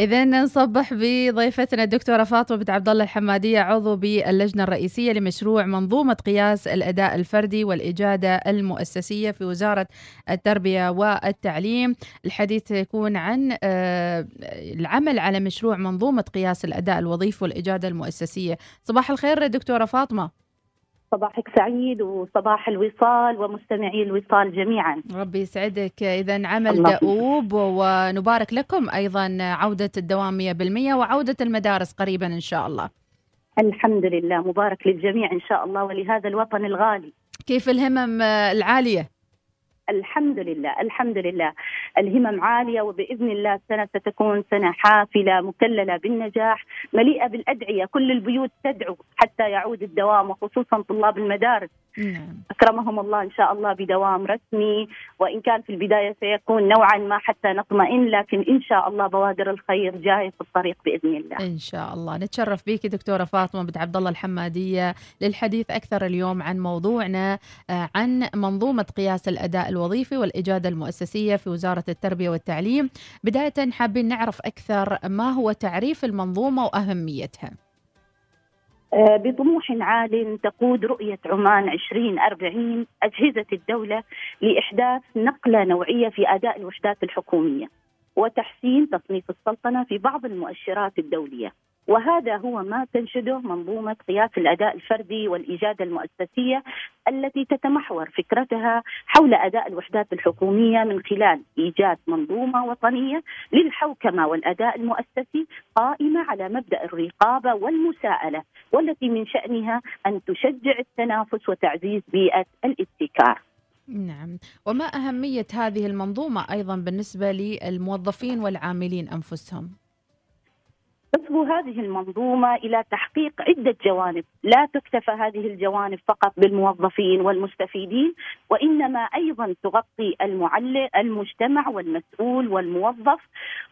إذا نصبح بضيفتنا الدكتورة فاطمة بنت عبد الله الحمادية عضو باللجنة الرئيسية لمشروع منظومة قياس الأداء الفردي والإجادة المؤسسية في وزارة التربية والتعليم. الحديث يكون عن آه، العمل على مشروع منظومة قياس الأداء الوظيفي والإجادة المؤسسية. صباح الخير دكتورة فاطمة. صباحك سعيد وصباح الوصال ومستمعي الوصال جميعا. ربي يسعدك. إذا عمل دؤوب ونبارك لكم أيضا عودة الدوام 100% وعودة المدارس قريبا إن شاء الله. الحمد لله. مبارك للجميع إن شاء الله ولهذا الوطن الغالي. كيف الهمم العالية؟ الحمد لله الحمد لله الهمم عالية وبإذن الله السنة ستكون سنة حافلة مكللة بالنجاح مليئة بالأدعية كل البيوت تدعو حتى يعود الدوام وخصوصا طلاب المدارس نعم. أكرمهم الله إن شاء الله بدوام رسمي وإن كان في البداية سيكون نوعا ما حتى نطمئن لكن إن شاء الله بوادر الخير جاية في الطريق بإذن الله. إن شاء الله نتشرف بك دكتورة فاطمة بنت عبد الله الحمادية للحديث أكثر اليوم عن موضوعنا آه، عن منظومة قياس الأداء الوظيفي والإجادة المؤسسية في وزارة التربية والتعليم. بداية حابين نعرف أكثر ما هو تعريف المنظومة وأهميتها. آه، بطموح عال تقود رؤية عمان 2040 أجهزة الدولة لإحداث نقلة نوعية في أداء الوحدات الحكومية وتحسين تصنيف السلطنة في بعض المؤشرات الدولية وهذا هو ما تنشده منظومة قياس الأداء الفردي والإجادة المؤسسية التي تتمحور فكرتها حول أداء الوحدات الحكومية من خلال إيجاد منظومة وطنية للحوكمة والأداء المؤسسي قائمة على مبدأ الرقابة والمساءلة والتي من شأنها أن تشجع التنافس وتعزيز بيئة الابتكار. نعم وما أهمية هذه المنظومة أيضا بالنسبة للموظفين والعاملين أنفسهم؟ تصبو هذه المنظومة إلى تحقيق عدة جوانب، لا تكتفى هذه الجوانب فقط بالموظفين والمستفيدين وإنما أيضا تغطي المعلق المجتمع والمسؤول والموظف.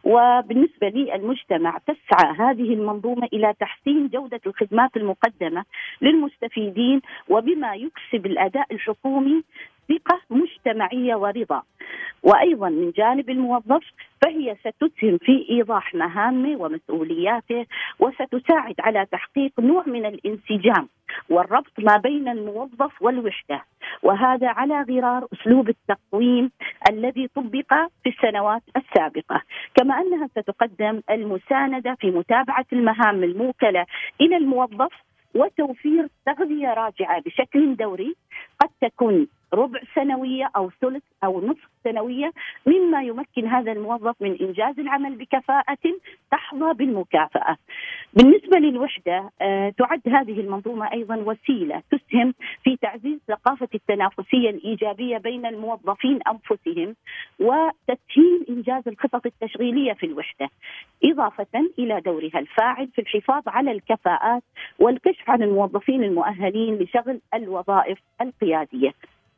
وبالنسبة للمجتمع تسعى هذه المنظومة إلى تحسين جودة الخدمات المقدمة للمستفيدين وبما يكسب الأداء الحكومي ثقة مجتمعية ورضا. وأيضا من جانب الموظف فهي ستسهم في إيضاح مهامه ومسؤولياته وستساعد على تحقيق نوع من الانسجام والربط ما بين الموظف والوحدة. وهذا على غرار أسلوب التقويم الذي طبق في السنوات السابقة. كما أنها ستقدم المساندة في متابعة المهام الموكلة إلى الموظف وتوفير تغذية راجعة بشكل دوري قد تكون ربع سنوية أو ثلث أو نصف سنوية مما يمكن هذا الموظف من إنجاز العمل بكفاءة تحظى بالمكافأة. بالنسبة للوحدة آه، تعد هذه المنظومة أيضا وسيلة تسهم في تعزيز ثقافة التنافسية الإيجابية بين الموظفين أنفسهم وتسهيل إنجاز الخطط التشغيلية في الوحدة إضافة إلى دورها الفاعل في الحفاظ على الكفاءات والكشف عن الموظفين المؤهلين لشغل الوظائف القيادية.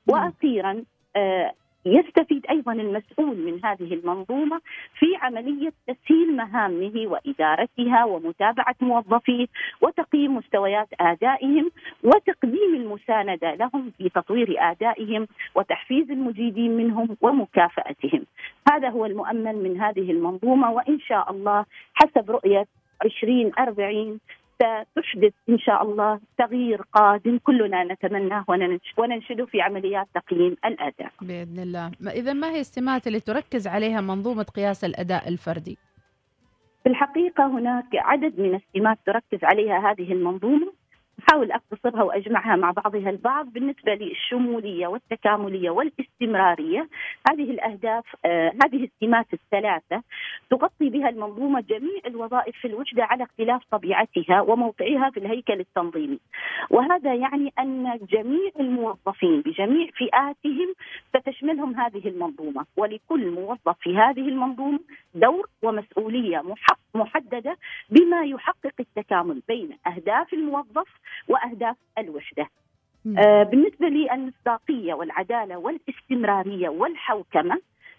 وأخيرا آه، يستفيد أيضا المسؤول من هذه المنظومة في عملية تسهيل مهامه وإدارتها ومتابعة موظفيه وتقييم مستويات آدائهم وتقديم المساندة لهم في تطوير آدائهم وتحفيز المجيدين منهم ومكافأتهم. هذا هو المؤمل من هذه المنظومة وإن شاء الله حسب رؤية 2040 ستحدث إن شاء الله تغيير قادم كلنا نتمناه وننشده في عمليات تقييم الأداء. بإذن الله، إذا ما هي السمات اللي تركز عليها منظومة قياس الأداء الفردي؟ في الحقيقة هناك عدد من السمات تركز عليها هذه المنظومة احاول اختصرها وأجمعها مع بعضها البعض بالنسبة للشمولية والتكاملية والاستمرارية. هذه الأهداف آه هذه السمات الثلاثة تغطي بها المنظومة جميع الوظائف في الوحده على اختلاف طبيعتها وموقعها في الهيكل التنظيمي. وهذا يعني أن جميع الموظفين بجميع فئاتهم ستشملهم هذه المنظومة. ولكل موظف في هذه المنظومة دور ومسؤولية محددة بما يحقق التكامل بين أهداف الموظف وأهداف الوحدة. آه بالنسبة للمصداقيه والعدالة والاستمرارية والحوكمة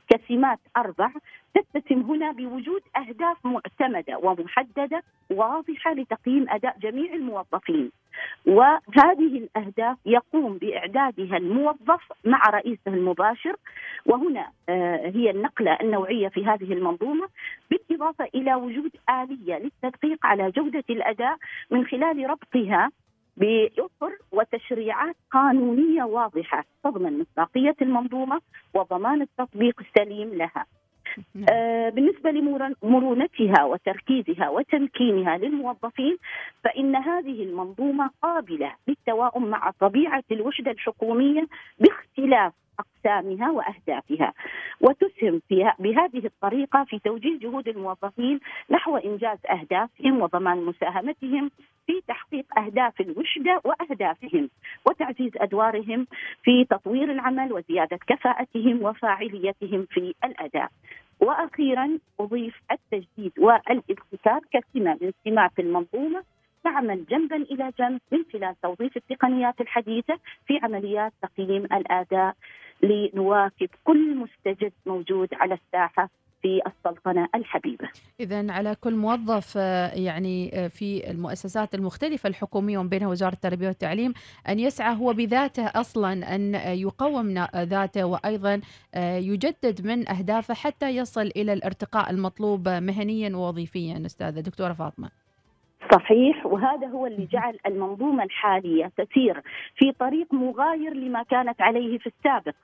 كسمات أربع تتسم هنا بوجود أهداف معتمدة ومحددة واضحة لتقييم أداء جميع الموظفين. وهذه الأهداف يقوم بإعدادها الموظف مع رئيسه المباشر. وهنا آه، هي النقلة النوعية في هذه المنظومة. بالإضافة إلى وجود آلية للتدقيق على جودة الأداء من خلال ربطها بأطر وتشريعات قانونية واضحة تضمن مصداقية المنظومة وضمان التطبيق السليم لها. نعم. آه بالنسبة لمرونتها وتركيزها وتمكينها للموظفين فإن هذه المنظومة قابلة للتواؤم مع طبيعة الوحدة الحكومية باختلاف اقسامها وأهدافها وتسهم بهذه الطريقة في توجيه جهود الموظفين نحو إنجاز أهدافهم وضمان مساهمتهم في تحقيق أهداف الوحده وأهدافهم وتعزيز أدوارهم في تطوير العمل وزيادة كفاءتهم وفاعليتهم في الأداء. وأخيرا أضيف التجديد والابتكار كسمه من سمات المنظومة تعمل جنبا إلى جنب من خلال توظيف التقنيات الحديثة في عمليات تقييم الأداء لنواكب كل مستجد موجود على الساحة في السلطنة الحبيبة. اذا على كل موظف آه، يعني آه، في المؤسسات المختلفة الحكومية ومن بينها وزارة التربية والتعليم أن يسعى هو بذاته أصلا أن يقوم ذاته وأيضا آه، يجدد من أهدافه حتى يصل إلى الارتقاء المطلوب مهنيا ووظيفيا أستاذة دكتورة فاطمة. صحيح وهذا هو اللي جعل المنظومة الحالية تسير في طريق مغاير لما كانت عليه في السابق.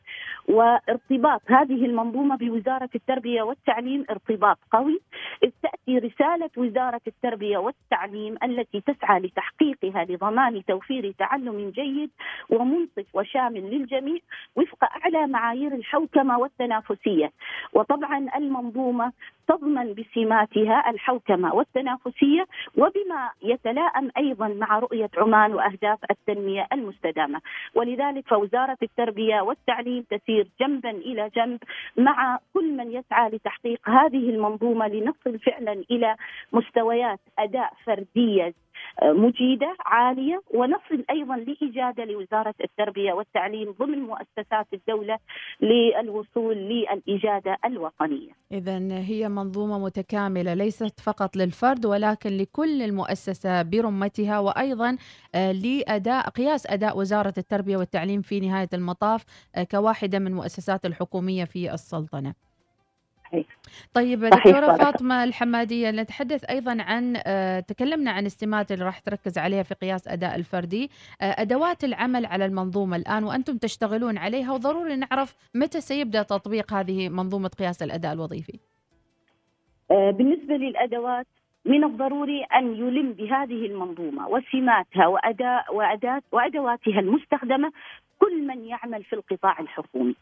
وارتباط هذه المنظومة بوزارة التربية والتعليم ارتباط قوي. إذ تأتي رسالة وزارة التربية والتعليم التي تسعى لتحقيقها لضمان توفير تعلم جيد ومنصف وشامل للجميع وفق أعلى معايير الحوكمة والتنافسية. وطبعا المنظومة تضمن بسماتها الحوكمة والتنافسية وبما يتلائم أيضا مع رؤية عمان وأهداف التنمية المستدامة، ولذلك فوزارة التربية والتعليم تسير جنبا إلى جنب مع كل من يسعى لتحقيق هذه المنظومة لنصل فعلا إلى مستويات أداء فردية مجيدة عالية ونصل أيضا لاجاده لوزارة التربية والتعليم ضمن مؤسسات الدولة للوصول للاجاده الوطنية. اذا هي منظومة متكاملة ليست فقط للفرد ولكن لكل المؤسسة برمتها وأيضا آه، لأداء قياس أداء وزارة التربية والتعليم في نهاية المطاف آه، كواحدة من المؤسسات الحكومية في السلطنة. صحيح. طيب دكتورة فاطمة الحمادية نتحدث أيضا عن آه، تكلمنا عن السمات اللي راح تركز عليها في قياس أداء الفردي. آه، أدوات العمل على المنظومة الآن وأنتم تشتغلون عليها وضروري نعرف متى سيبدأ تطبيق هذه منظومة قياس الأداء الوظيفي. آه، بالنسبة للأدوات من الضروري أن يلم بهذه المنظومة وسماتها واداء واداه وأدواتها المستخدمة كل من يعمل في القطاع الحكومي.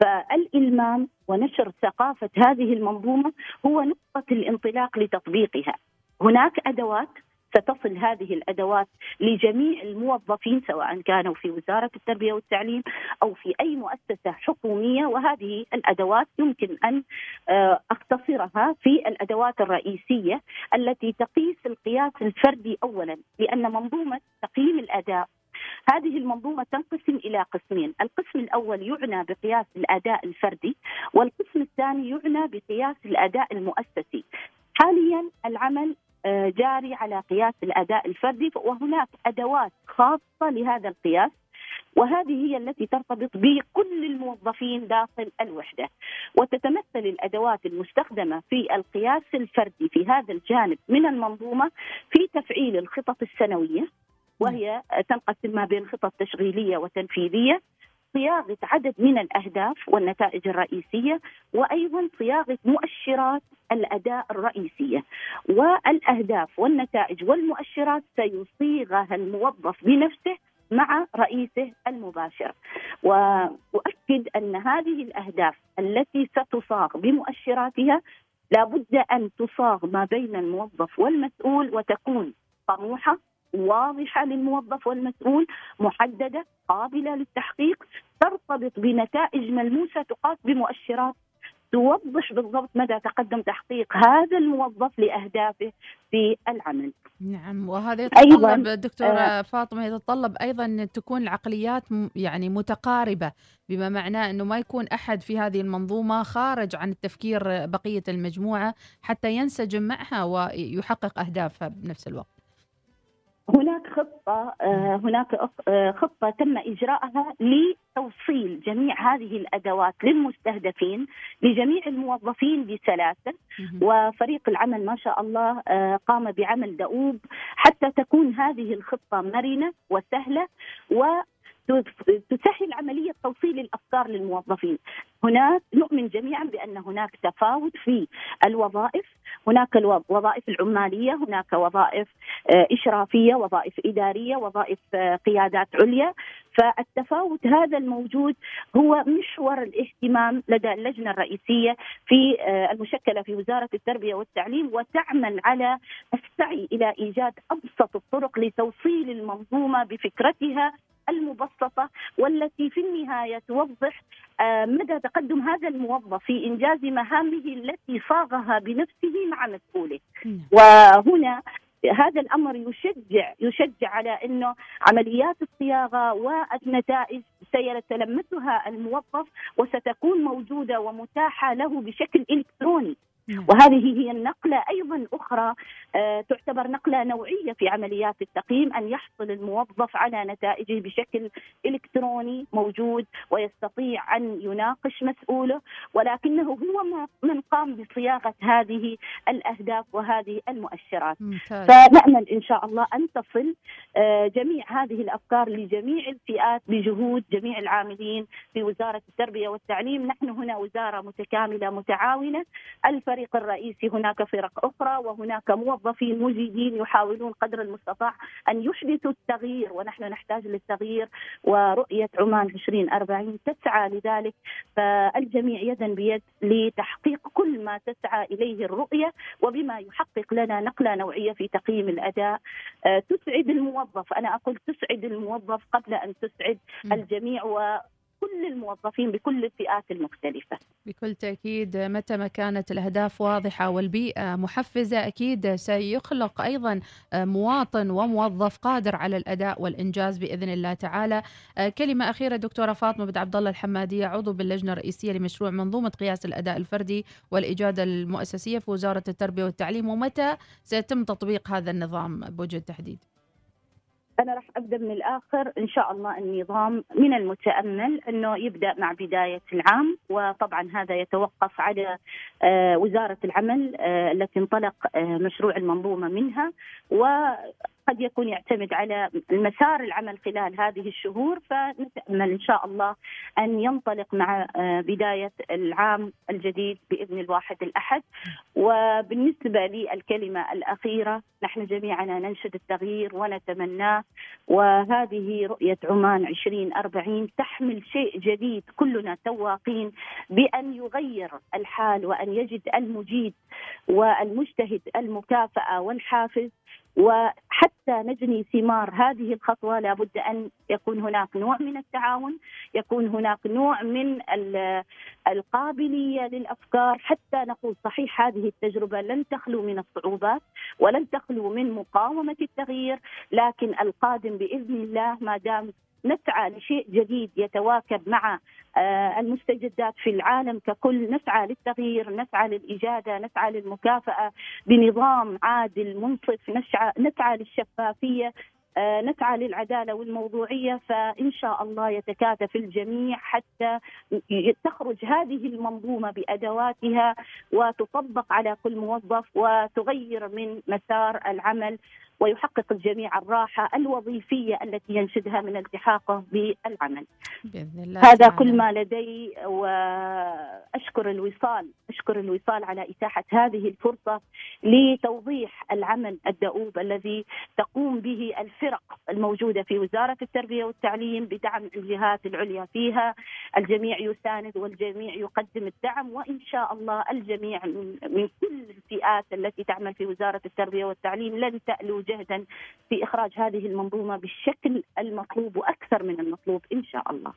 فالإلمام ونشر ثقافة هذه المنظومة هو نقطة الانطلاق لتطبيقها هناك أدوات ستصل هذه الأدوات لجميع الموظفين سواء كانوا في وزارة التربية والتعليم أو في أي مؤسسة حكومية وهذه الأدوات يمكن أن آه، أختصرها في الأدوات الرئيسية التي تقيس القياس الفردي اولا لأن منظومة تقييم الأداء هذه المنظومة تنقسم إلى قسمين، القسم الأول يعنى بقياس الأداء الفردي والقسم الثاني يعنى بقياس الأداء المؤسسي. حاليا العمل جاري على قياس الأداء الفردي وهناك أدوات خاصة لهذا القياس وهذه هي التي ترتبط بكل الموظفين داخل الوحدة. وتتمثل الأدوات المستخدمة في القياس الفردي في هذا الجانب من المنظومة في تفعيل الخطط السنوية وهي تنقسم ما بين خطط تشغيلية وتنفيذية صياغة عدد من الأهداف والنتائج الرئيسية وأيضا صياغة مؤشرات الأداء الرئيسية. والأهداف والنتائج والمؤشرات سيصيغها الموظف بنفسه مع رئيسه المباشر. واؤكد أن هذه الأهداف التي ستصاغ بمؤشراتها لابد أن تصاغ ما بين الموظف والمسؤول وتكون طموحة واضحة للموظف والمسؤول محددة قابلة للتحقيق ترتبط بنتائج ملموسة تقاس بمؤشرات توضح بالضبط مدى تقدم تحقيق هذا الموظف لأهدافه في العمل. نعم وهذا يتطلب أيضاً دكتورة آه فاطمة يتطلب أيضا أن تكون العقليات يعني متقاربة بما معناه أنه ما يكون أحد في هذه المنظومة خارج عن التفكير بقية المجموعة حتى ينسجم معها ويحقق أهدافها بنفس الوقت. هناك خطة آه، هناك آه، خطة تم إجراءها لتوصيل جميع هذه الأدوات للمستهدفين لجميع الموظفين بسلاسة وفريق العمل ما شاء الله آه، قام بعمل دؤوب حتى تكون هذه الخطة مرنة وسهلة. و تسهل عملية توصيل الأفكار للموظفين. هناك نؤمن جميعا بأن هناك تفاوت في الوظائف. هناك الوظائف العمالية هناك وظائف آه، إشرافية وظائف إدارية وظائف آه، قيادات عليا. فالتفاوت هذا الموجود هو محور الاهتمام لدى اللجنة الرئيسية في آه، المشكلة في وزارة التربية والتعليم وتعمل على السعي إلى إيجاد أبسط الطرق لتوصيل المنظومة بفكرتها المبسطة والتي في النهاية توضح آه، مدى تقدم هذا الموظف في إنجاز مهامه التي صاغها بنفسه مع مسؤوله نعم. وهنا هذا الأمر يشجع يشجع على إنه عمليات الصياغة والنتائج سيتلمسها الموظف وستكون موجودة ومتاحة له بشكل إلكتروني. وهذه هي النقلة أيضا أخرى آه، تعتبر نقلة نوعية في عمليات التقييم أن يحصل الموظف على نتائجه بشكل إلكتروني موجود ويستطيع أن يناقش مسؤوله ولكنه هو من قام بصياغة هذه الأهداف وهذه المؤشرات. ممتاز. فنأمل إن شاء الله أن تصل آه، جميع هذه الأفكار لجميع الفئات بجهود جميع العاملين في وزارة التربية والتعليم. نحن هنا وزارة متكاملة متعاونة الفريق الفريق الرئيسي هناك فرق أخرى وهناك موظفين مجيدين يحاولون قدر المستطاع أن يحدثوا التغيير ونحن نحتاج للتغيير ورؤية عمان 2040 تسعى لذلك. فالجميع يدا بيد لتحقيق كل ما تسعى إليه الرؤية وبما يحقق لنا نقلة نوعية في تقييم الأداء. آه، تسعد الموظف. أنا أقول تسعد الموظف قبل أن تسعد الجميع و كل الموظفين بكل الفئات المختلفة. بكل تأكيد متى ما كانت الأهداف واضحة والبيئة محفزة أكيد سيخلق أيضا مواطن وموظف قادر على الأداء والإنجاز بإذن الله تعالى. كلمة أخيرة دكتورة فاطمة بن عبد الله الحمادية عضو باللجنة الرئيسية لمشروع منظومة قياس الأداء الفردي والإجادة المؤسسية في وزارة التربية والتعليم ومتى سيتم تطبيق هذا النظام بوجه التحديد؟ أنا راح أبدأ من الآخر. إن شاء الله النظام من المتأمل إنه يبدأ مع بداية العام وطبعا هذا يتوقف على آه، وزارة العمل آه، التي انطلق آه، مشروع المنظومة منها. و قد يكون يعتمد على مسار العمل خلال هذه الشهور فنتأمل إن شاء الله أن ينطلق مع آه، بداية العام الجديد بإذن الواحد الأحد. وبالنسبة للكلمة الأخيرة نحن جميعنا ننشد التغيير ونتمناه وهذه رؤية عمان 2040 تحمل شيء جديد كلنا تواقين بأن يغير الحال وأن يجد المجيد والمجتهد المكافأة والحافز وحتى نجني ثمار هذه الخطوة. لابد أن يكون هناك نوع من التعاون، يكون هناك نوع من القابلية للأفكار. حتى نقول صحيح هذه التجربة لن تخلو من الصعوبات ولن تخلو من مقاومة التغيير، لكن القادم بإذن الله ما دام نسعى لشيء جديد يتواكب مع آه، المستجدات في العالم ككل. نسعى للتغيير نسعى للإجادة نسعى للمكافأة بنظام عادل منصف. نسعى, نسعى للشفافية آه، نسعى للعدالة والموضوعية. فإن شاء الله يتكاتف الجميع حتى تخرج هذه المنظومة بأدواتها وتطبق على كل موظف وتغير من مسار العمل. ويحقق الجميع الراحة الوظيفية التي ينشدها من التحاقه بالعمل بإذن الله هذا تعالى. كل ما لدي وأشكر الوصال أشكر الوصال على إتاحة هذه الفرصة لتوضيح العمل الدؤوب الذي تقوم به الفرق الموجودة في وزارة التربية والتعليم بدعم الجهات العليا فيها. الجميع يساند والجميع يقدم الدعم وإن شاء الله الجميع من كل الفئات التي تعمل في وزارة التربية والتعليم لن تألو جهدا في إخراج هذه المنظومة بالشكل المطلوب وأكثر من المطلوب إن شاء الله.